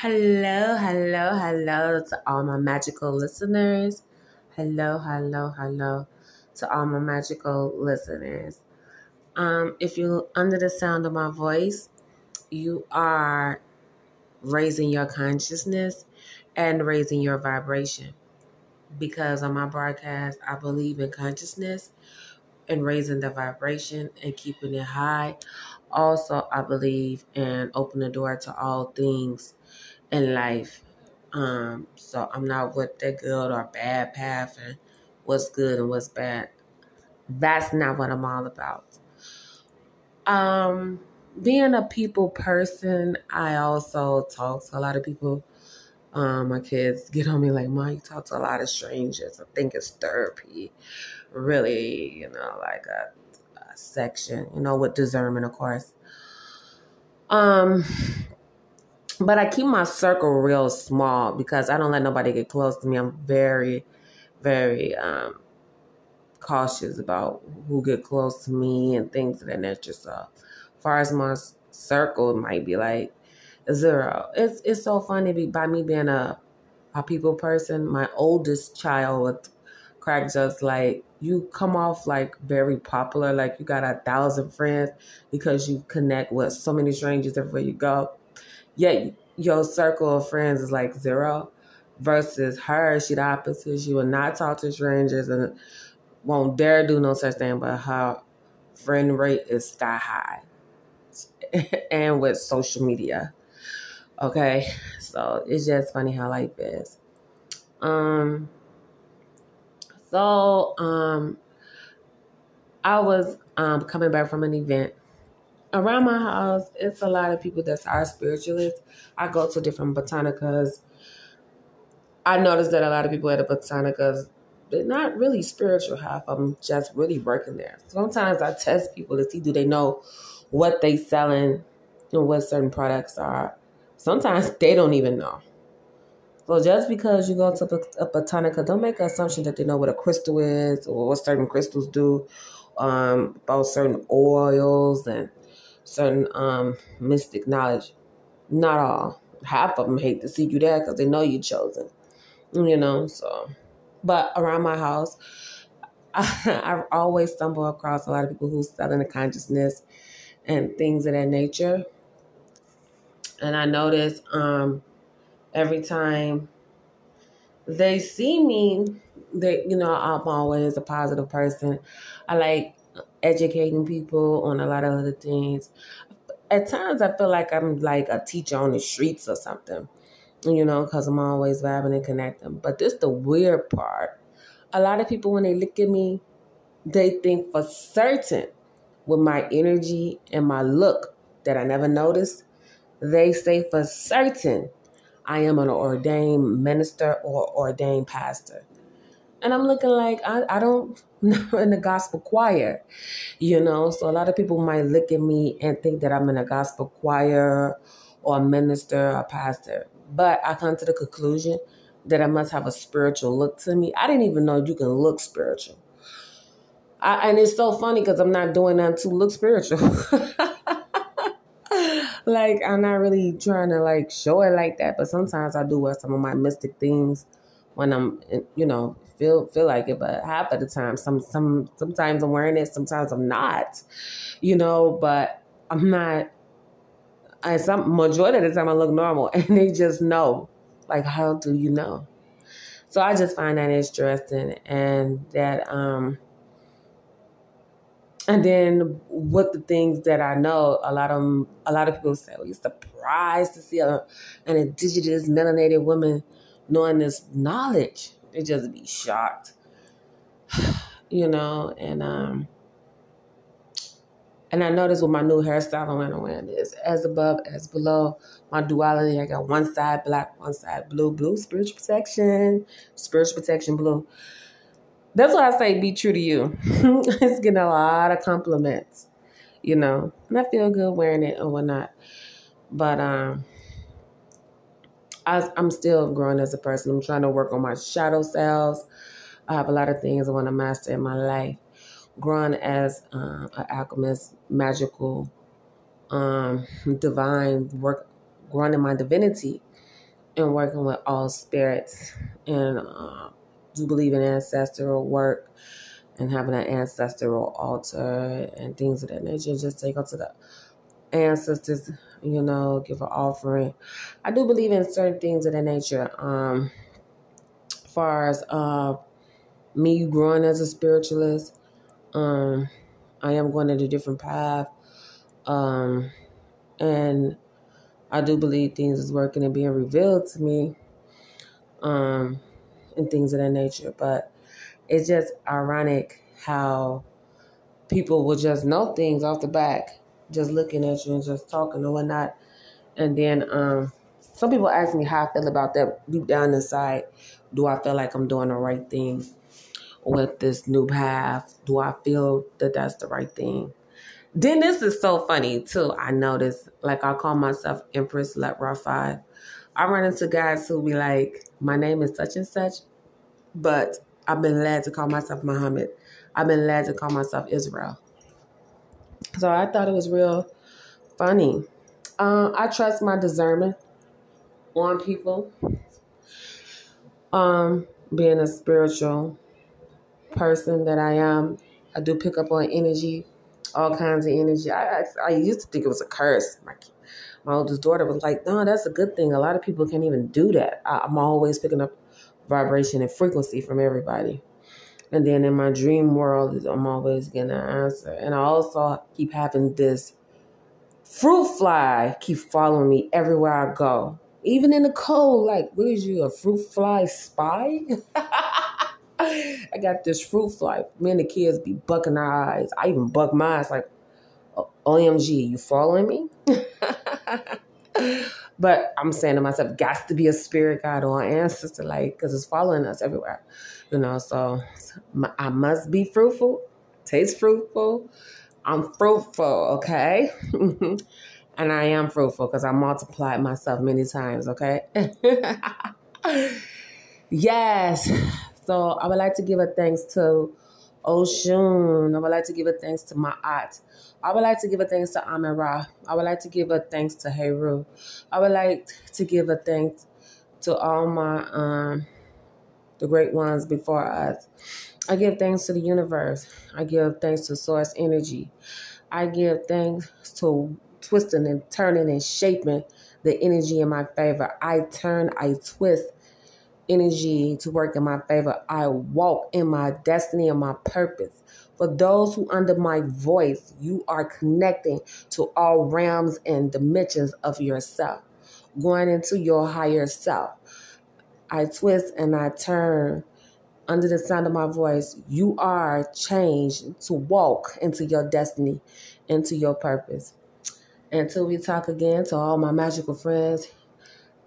Hello, hello, hello to all my magical listeners. Hello, hello, hello to all my magical listeners. Um, if you're under the sound of my voice, you are raising your consciousness and raising your vibration. Because on my broadcast, I believe in consciousness and raising the vibration and keeping it high. Also, I believe in open the door to all things in life. Um, so I'm not with the good or bad path and what's good and what's bad. That's not what I'm all about. Um, being a people person, I also talk to a lot of people. Um, my kids get on me like, "Mom, you talk to a lot of strangers." I think it's therapy, really. You know, like a, a section. You know, with discernment, of course. Um, but I keep my circle real small because I don't let nobody get close to me. I'm very, very um, cautious about who get close to me and things of that nature. So, far as my circle, might be like zero. It's it's so funny be, by me being a a people person. My oldest child would crack just like you come off like very popular, like you got a thousand friends because you connect with so many strangers everywhere you go yet your circle of friends is like zero versus her. She the opposite. She will not talk to strangers and won't dare do no such thing but her friend rate is sky high and with social media. Okay? So it's just funny how life is. Um so um i was um coming back from an event around my house, it's a lot of people that are spiritualists. I go to different botanicas. I noticed that a lot of people at the botanicas, they're not really spiritual. Half of them just really working there. Sometimes I test people to see do they know what they selling and what certain products are. Sometimes they don't even know. So just because you go to a botanica, don't make an assumption that they know what a crystal is or what certain crystals do, um, about certain oils and certain um, mystic knowledge. Not all. Half of them hate to see you there because they know you're chosen. You know, so. But around my house, I, I always stumble across a lot of people who sell in the consciousness and things of that nature. And I notice um, every time they see me, they you know I'm always a positive person. I like educating people on a lot of other things. At times, I feel like I'm like a teacher on the streets or something, you know, because I'm always vibing and connecting. But this the weird part. A lot of people, when they look at me, they think for certain with my energy and my look that I never noticed, they say for certain I am an ordained minister or ordained pastor. And I'm looking like I, I don't in the gospel choir, you know. So a lot of people might look at me and think that I'm in a gospel choir or a minister or a pastor. But I come to the conclusion that I must have a spiritual look to me. I didn't even know you can look spiritual. I, and it's so funny because I'm not doing that to look spiritual. like I'm not really trying to like show it like that, but sometimes I do wear some of my mystic things when I'm, you know, feel feel like it. But half of the time, some some sometimes I'm wearing it, sometimes I'm not, you know. But I'm not. I some majority of the time I look normal, and they just know. Like, how do you know? So I just find that interesting, and that um. And then what the things that I know, a lot of a lot of people say, "Well, you're surprised to see a, an indigenous melanated woman knowing this knowledge." They just be shocked, you know. And um, and I noticed with my new hairstyle, I'm wearing, wearing this as above, as below. My duality, I got one side black, one side blue, blue spiritual protection, spiritual protection blue. That's why I say be true to you. it's getting a lot of compliments, you know, and I feel good wearing it and whatnot. But um, I, I'm still growing as a person. I'm trying to work on my shadow selves. I have a lot of things I want to master in my life. Growing as uh, an alchemist, magical, um, divine work, growing in my divinity, and working with all spirits and uh, do believe in ancestral work and having an ancestral altar and things of that nature. Just take up to the ancestors, you know, give an offering. I do believe in certain things of that nature. Um, as far as uh, me growing as a spiritualist, um, I am going in a different path. Um, and I do believe things is working and being revealed to me. Um, and things of that nature. But it's just ironic how people will just know things off the back, just looking at you and just talking and whatnot. And then um, some people ask me how I feel about that deep down inside. Do I feel like I'm doing the right thing with this new path? Do I feel that that's the right thing? Then this is so funny too. I noticed, like I call myself Empress Let Five. I run into guys who be like, "My name is such and such," but I've been led to call myself Muhammad. I've been led to call myself Israel. So I thought it was real funny. Um, I trust my discernment on people. Um, being a spiritual person that I am, I do pick up on energy, all kinds of energy. I, I, I used to think it was a curse. My, my oldest daughter was like, "No, that's a good thing. A lot of people can't even do that." I, I'm always picking up vibration and frequency from everybody. And then in my dream world, I'm always getting an answer. And I also keep having this fruit fly keep following me everywhere I go. Even in the cold, like, what is you, a fruit fly spy? I got this fruit fly. Me and the kids be bucking our eyes. I even buck my eyes like, OMG, you following me? But I'm saying to myself, got to be a spirit guide or an ancestor, like, because it's following us everywhere, you know. So I must be fruitful, taste fruitful. I'm fruitful, okay? and I am fruitful because I multiplied myself many times, okay? yes. So I would like to give a thanks to Oshun. I would like to give a thanks to my aunt. I would like to give a thanks to Amen Ra. I would like to give a thanks to Heru. I would like to give a thanks to all my um the great ones before us. I give thanks to the universe. I give thanks to source energy. I give thanks to twisting and turning and shaping the energy in my favor. I turn, I twist energy to work in my favor. I walk in my destiny and my purpose. For those who under my voice, you are connecting to all realms and dimensions of yourself, going into your higher self. I twist and I turn under the sound of my voice. You are changed to walk into your destiny, into your purpose. Until we talk again, to all my magical friends,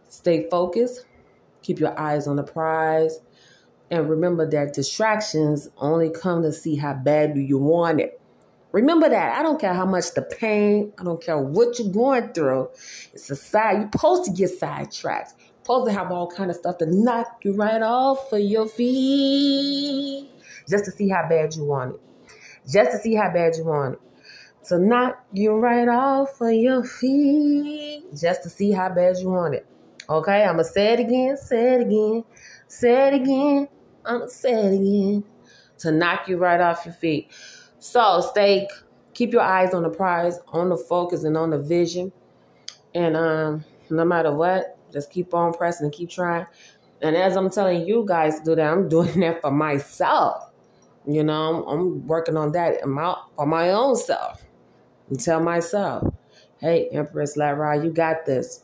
stay focused, keep your eyes on the prize and remember that distractions only come to see how bad do you want it. Remember that. I don't care how much the pain, I don't care what you're going through. It's a side, you're supposed to get sidetracked. Supposed to have all kind of stuff to knock you right off of your feet. Just to see how bad you want it. Just to see how bad you want it. To knock you right off of your feet. Just to see how bad you want it. Okay, I'm going to say it again, say it again, say it again. I'm gonna say it again to knock you right off your feet. So stay, keep your eyes on the prize, on the focus, and on the vision. And um, no matter what, just keep on pressing and keep trying. And as I'm telling you guys to do that, I'm doing that for myself. You know, I'm, I'm working on that my, for my own self. And tell myself, hey, Empress Lara, you got this.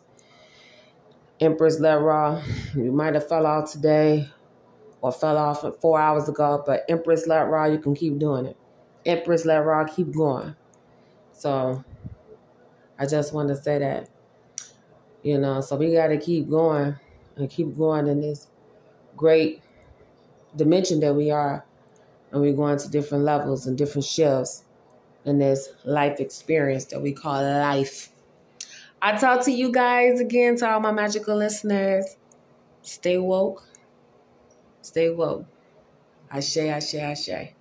Empress Lara, you might have fell off today or fell off four hours ago, but Empress Let Raw, you can keep doing it. Empress Let Raw, keep going. So I just want to say that, you know, so we got to keep going and keep going in this great dimension that we are. And we're going to different levels and different shifts in this life experience that we call life. I talk to you guys again, to all my magical listeners. Stay woke Stay woke. Ashe, ashe, ashe.